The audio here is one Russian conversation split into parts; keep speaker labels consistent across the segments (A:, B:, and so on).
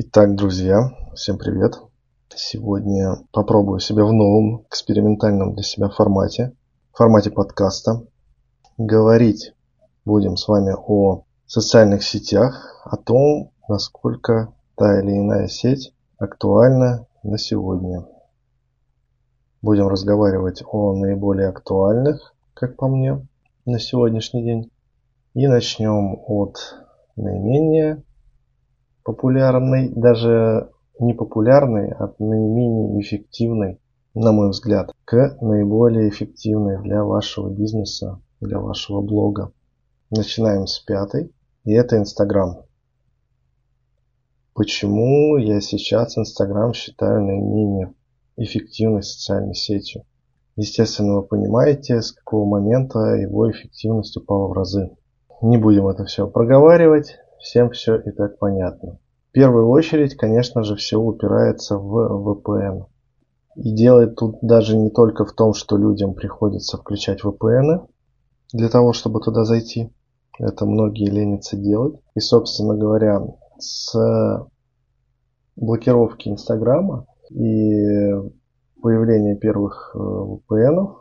A: Итак, друзья, всем привет. Сегодня попробую себя в новом экспериментальном для себя формате, формате подкаста. Говорить будем с вами о социальных сетях, о том, насколько та или иная сеть актуальна на сегодня. Будем разговаривать о наиболее актуальных, как по мне, на сегодняшний день. И начнем от наименее популярной, даже не популярной, а наименее эффективной, на мой взгляд, к наиболее эффективной для вашего бизнеса, для вашего блога. Начинаем с пятой, и это Инстаграм. Почему я сейчас Инстаграм считаю наименее эффективной социальной сетью? Естественно, вы понимаете, с какого момента его эффективность упала в разы. Не будем это все проговаривать, всем все и так понятно. В первую очередь, конечно же, все упирается в VPN. И делает тут даже не только в том, что людям приходится включать VPN для того, чтобы туда зайти. Это многие ленятся делать. И, собственно говоря, с блокировки Инстаграма и появления первых э, VPN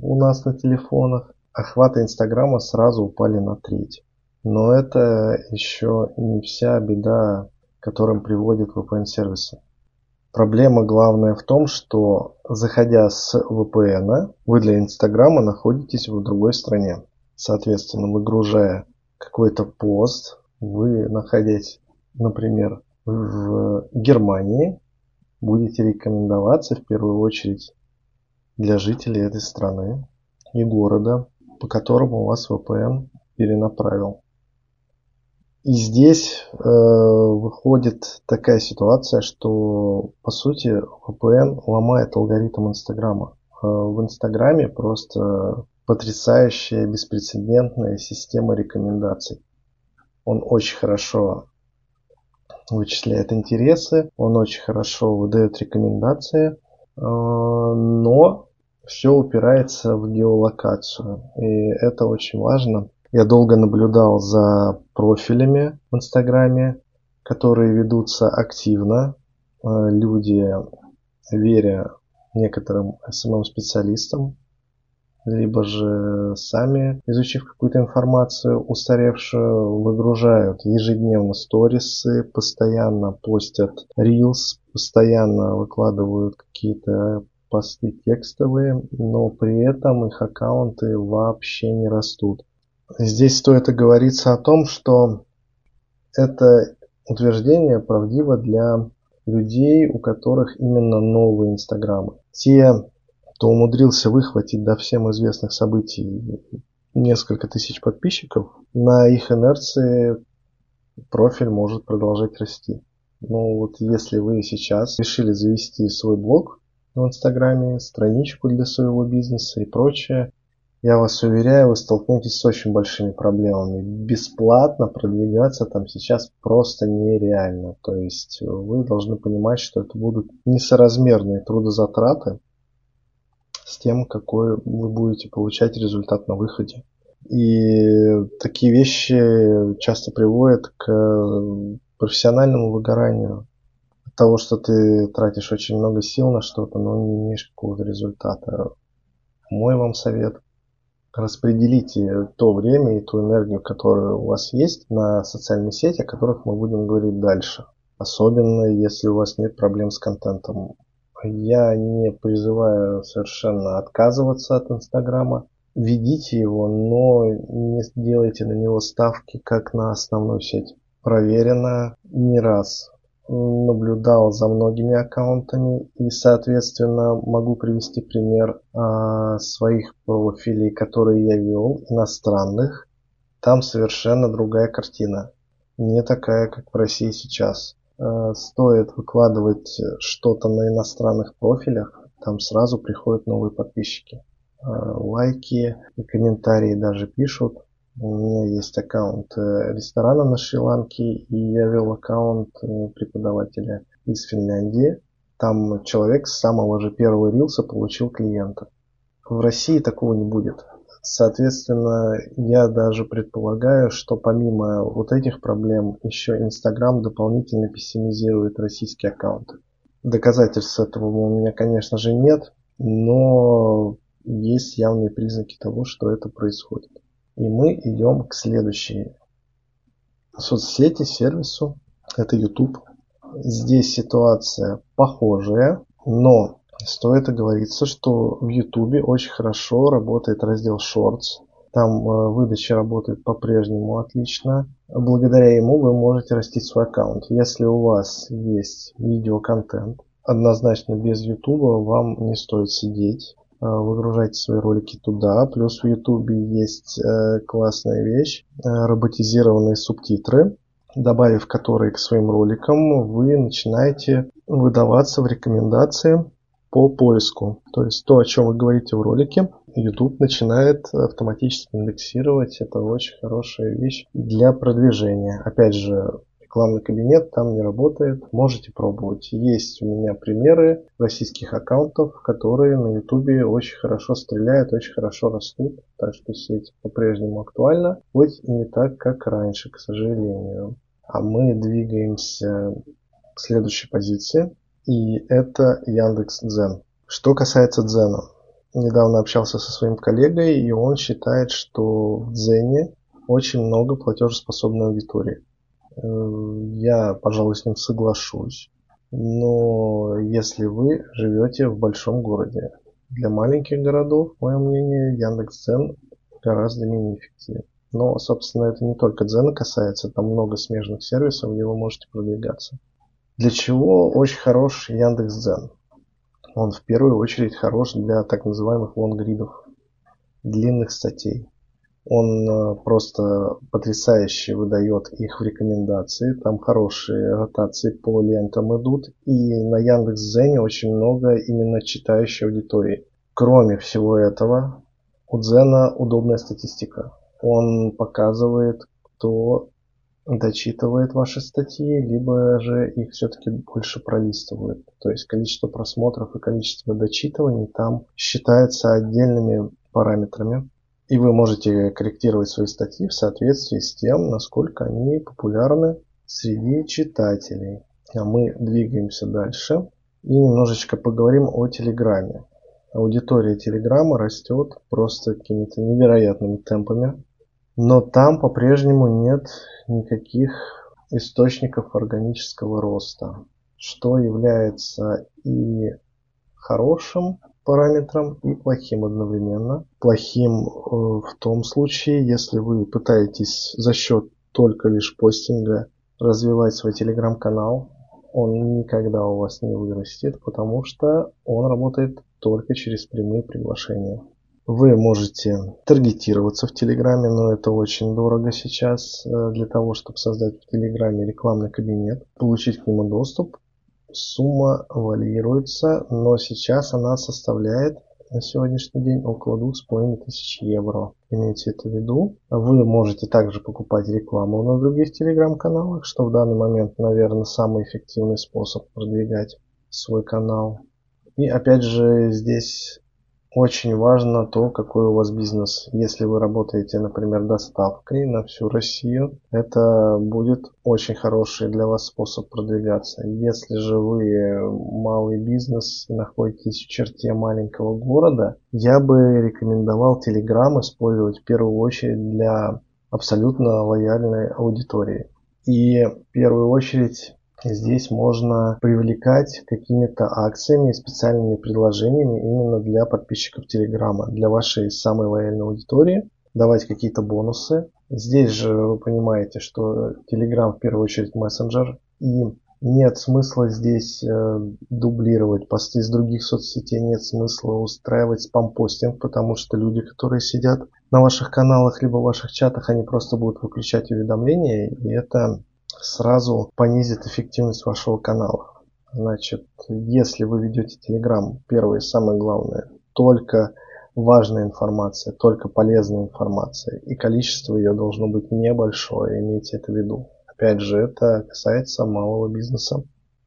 A: у нас на телефонах, охваты Инстаграма сразу упали на треть. Но это еще не вся беда, к которым приводят VPN-сервисы. Проблема главная в том, что заходя с VPN, вы для Инстаграма находитесь в другой стране. Соответственно, выгружая какой-то пост, вы находясь, например, в Германии, будете рекомендоваться в первую очередь для жителей этой страны и города, по которому вас VPN перенаправил. И здесь э, выходит такая ситуация, что по сути VPN ломает алгоритм Инстаграма. Э, в Инстаграме просто потрясающая, беспрецедентная система рекомендаций. Он очень хорошо вычисляет интересы, он очень хорошо выдает рекомендации, э, но все упирается в геолокацию. И это очень важно. Я долго наблюдал за профилями в Инстаграме, которые ведутся активно. Э, люди, веря некоторым SMM-специалистам, либо же сами, изучив какую-то информацию устаревшую, выгружают ежедневно сторисы, постоянно постят reels, постоянно выкладывают какие-то посты текстовые, но при этом их аккаунты вообще не растут. Здесь стоит оговориться о том, что это утверждение правдиво для людей, у которых именно новые инстаграмы. Те кто умудрился выхватить до всем известных событий несколько тысяч подписчиков, на их инерции профиль может продолжать расти. Но вот если вы сейчас решили завести свой блог в Инстаграме, страничку для своего бизнеса и прочее, я вас уверяю, вы столкнетесь с очень большими проблемами. Бесплатно продвигаться там сейчас просто нереально. То есть вы должны понимать, что это будут несоразмерные трудозатраты, с тем, какой вы будете получать результат на выходе. И такие вещи часто приводят к профессиональному выгоранию. От того, что ты тратишь очень много сил на что-то, но не имеешь какого-то результата. Мой вам совет – распределите то время и ту энергию, которая у вас есть на социальные сети, о которых мы будем говорить дальше. Особенно, если у вас нет проблем с контентом. Я не призываю совершенно отказываться от Инстаграма. Ведите его, но не делайте на него ставки, как на основную сеть. Проверено не раз. Наблюдал за многими аккаунтами и, соответственно, могу привести пример а, своих профилей, которые я вел, иностранных. Там совершенно другая картина. Не такая, как в России сейчас. Э, стоит выкладывать что-то на иностранных профилях, там сразу приходят новые подписчики. Э, лайки и комментарии даже пишут. У меня есть аккаунт э, ресторана на Шри-Ланке, и я вел аккаунт преподавателя из Финляндии. Там человек с самого же первого рилса получил клиента. В России такого не будет. Соответственно, я даже предполагаю, что помимо вот этих проблем, еще Инстаграм дополнительно пессимизирует российские аккаунты. Доказательств этого у меня, конечно же, нет, но есть явные признаки того, что это происходит. И мы идем к следующей соцсети, сервису. Это YouTube. Здесь ситуация похожая, но стоит оговориться, что в YouTube очень хорошо работает раздел Shorts. Там э, выдача работает по-прежнему отлично. Благодаря ему вы можете растить свой аккаунт. Если у вас есть видеоконтент, однозначно без YouTube вам не стоит сидеть. Э, выгружайте свои ролики туда. Плюс в YouTube есть э, классная вещь, роботизированные субтитры добавив которые к своим роликам, вы начинаете выдаваться в рекомендации по поиску. То есть то, о чем вы говорите в ролике, YouTube начинает автоматически индексировать. Это очень хорошая вещь для продвижения. Опять же, рекламный кабинет там не работает. Можете пробовать. Есть у меня примеры российских аккаунтов, которые на YouTube очень хорошо стреляют, очень хорошо растут. Так что сеть по-прежнему актуальна. Хоть и не так, как раньше, к сожалению. А мы двигаемся к следующей позиции. И это Яндекс Дзен. Что касается Дзена. Недавно общался со своим коллегой, и он считает, что в Дзене очень много платежеспособной аудитории. Я, пожалуй, с ним соглашусь. Но если вы живете в большом городе, для маленьких городов, мое мнение, Яндекс.Дзен гораздо менее эффективен. Но, собственно, это не только Дзена касается, там много смежных сервисов, где вы можете продвигаться. Для чего очень хорош Яндекс.Дзен? Он в первую очередь хорош для так называемых лонгридов, длинных статей. Он э, просто потрясающе выдает их в рекомендации. Там хорошие ротации по лентам идут. И на Яндекс.Дзене очень много именно читающей аудитории. Кроме всего этого, у Дзена удобная статистика. Он показывает, кто дочитывает ваши статьи, либо же их все-таки больше пролистывает. То есть количество просмотров и количество дочитываний там считается отдельными параметрами. И вы можете корректировать свои статьи в соответствии с тем, насколько они популярны среди читателей. А мы двигаемся дальше и немножечко поговорим о Телеграме. Аудитория Телеграма растет просто какими-то невероятными темпами. Но там по-прежнему нет никаких источников органического роста, что является и хорошим параметром и плохим одновременно. Плохим э, в том случае, если вы пытаетесь за счет только лишь постинга развивать свой телеграм-канал, он никогда у вас не вырастет, потому что он работает только через прямые приглашения. Вы можете таргетироваться в Телеграме, но это очень дорого сейчас э, для того, чтобы создать в Телеграме рекламный кабинет, получить к нему доступ. Сумма варьируется, но сейчас она составляет на сегодняшний день около 2,5 тысяч евро. Имейте это в виду. Вы можете также покупать рекламу на других телеграм-каналах, что в данный момент, наверное, самый эффективный способ продвигать свой канал. И опять же здесь очень важно то, какой у вас бизнес. Если вы работаете, например, доставкой на всю Россию, это будет очень хороший для вас способ продвигаться. Если же вы малый бизнес и находитесь в черте маленького города, я бы рекомендовал Telegram использовать в первую очередь для абсолютно лояльной аудитории. И в первую очередь Здесь можно привлекать какими-то акциями специальными предложениями именно для подписчиков Телеграма, для вашей самой лояльной аудитории, давать какие-то бонусы. Здесь же вы понимаете, что Телеграм в первую очередь мессенджер, и нет смысла здесь э, дублировать посты из других соцсетей, нет смысла устраивать спам-постинг, потому что люди, которые сидят на ваших каналах либо в ваших чатах, они просто будут выключать уведомления, и это сразу понизит эффективность вашего канала. Значит, если вы ведете Telegram, первое и самое главное, только важная информация, только полезная информация, и количество ее должно быть небольшое, имейте это в виду. Опять же, это касается малого бизнеса.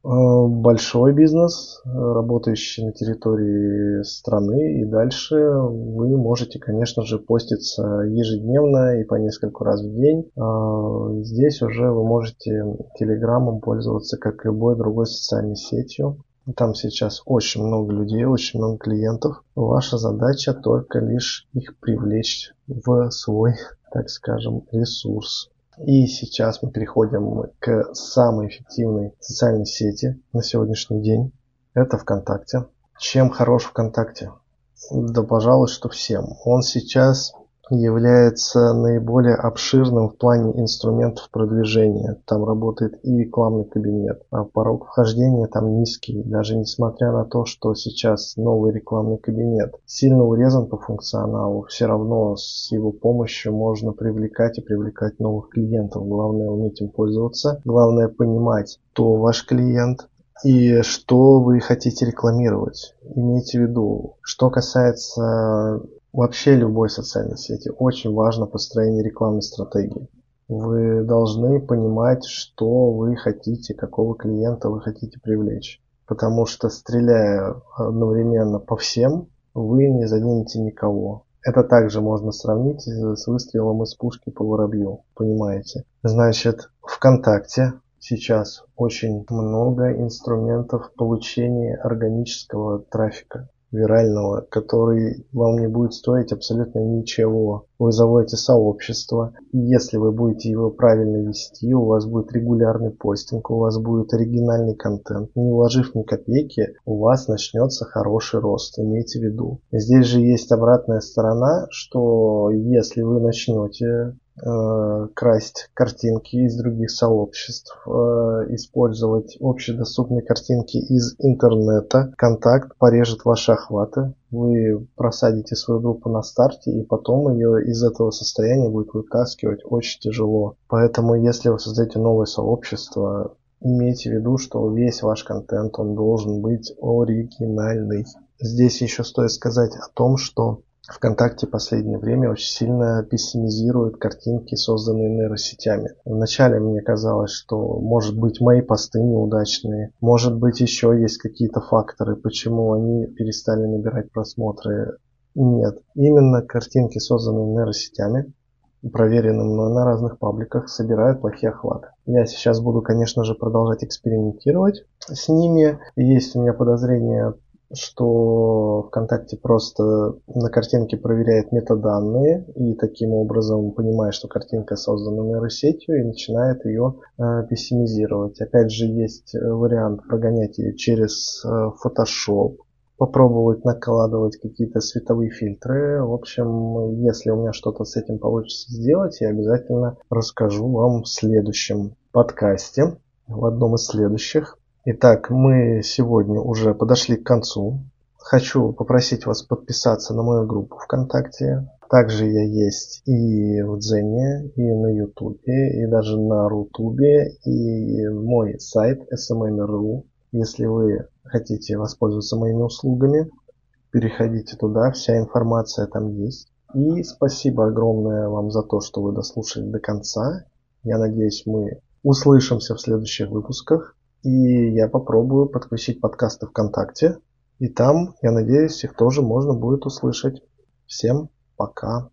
A: Большой бизнес, работающий на территории страны, и дальше вы можете, конечно же, поститься ежедневно и по несколько раз в день. А, здесь уже вы можете телеграммом пользоваться как любой другой социальной сетью. Там сейчас очень много людей, очень много клиентов. Ваша задача только лишь их привлечь в свой, так скажем, ресурс. И сейчас мы переходим к самой эффективной социальной сети на сегодняшний день. Это ВКонтакте. Чем хорош ВКонтакте? Да, пожалуй, что всем. Он сейчас является наиболее обширным в плане инструментов продвижения. Там работает и рекламный кабинет, а порог вхождения там низкий, даже несмотря на то, что сейчас новый рекламный кабинет сильно урезан по функционалу, все равно с его помощью можно привлекать и привлекать новых клиентов. Главное уметь им пользоваться, главное понимать, кто ваш клиент, и что вы хотите рекламировать. Имейте в виду, что касается вообще любой социальной сети очень важно построение рекламной стратегии. Вы должны понимать, что вы хотите, какого клиента вы хотите привлечь. Потому что стреляя одновременно по всем, вы не заденете никого. Это также можно сравнить с выстрелом из пушки по воробью, понимаете? Значит, ВКонтакте сейчас очень много инструментов получения органического трафика вирального, который вам не будет стоить абсолютно ничего. Вы заводите сообщество, и если вы будете его правильно вести, у вас будет регулярный постинг, у вас будет оригинальный контент. Не вложив ни копейки, у вас начнется хороший рост, имейте в виду. Здесь же есть обратная сторона, что если вы начнете красть картинки из других сообществ, э, использовать общедоступные картинки из интернета. Контакт порежет ваши охваты. Вы просадите свою группу на старте, и потом ее из этого состояния будет вытаскивать очень тяжело. Поэтому, если вы создаете новое сообщество, имейте в виду, что весь ваш контент, он должен быть оригинальный. Здесь еще стоит сказать о том, что ВКонтакте в последнее время очень сильно пессимизирует картинки, созданные нейросетями. Вначале мне казалось, что может быть мои посты неудачные, может быть еще есть какие-то факторы, почему они перестали набирать просмотры. Нет, именно картинки, созданные нейросетями, проверенным мной на разных пабликах, собирают плохие охваты. Я сейчас буду, конечно же, продолжать экспериментировать с ними. Есть у меня подозрение что ВКонтакте просто на картинке проверяет метаданные и таким образом понимает, что картинка создана нейросетью и начинает ее э, пессимизировать. Опять же, есть э, вариант прогонять ее через э, Photoshop, попробовать накладывать какие-то световые фильтры. В общем, если у меня что-то с этим получится сделать, я обязательно расскажу вам в следующем подкасте, в одном из следующих. Итак, мы сегодня уже подошли к концу. Хочу попросить вас подписаться на мою группу ВКонтакте. Также я есть и в Дзене, и на Ютубе, и даже на Рутубе, и мой сайт smm.ru. Если вы хотите воспользоваться моими услугами, переходите туда, вся информация там есть. И спасибо огромное вам за то, что вы дослушали до конца. Я надеюсь, мы услышимся в следующих выпусках. И я попробую подключить подкасты ВКонтакте. И там, я надеюсь, их тоже можно будет услышать. Всем пока.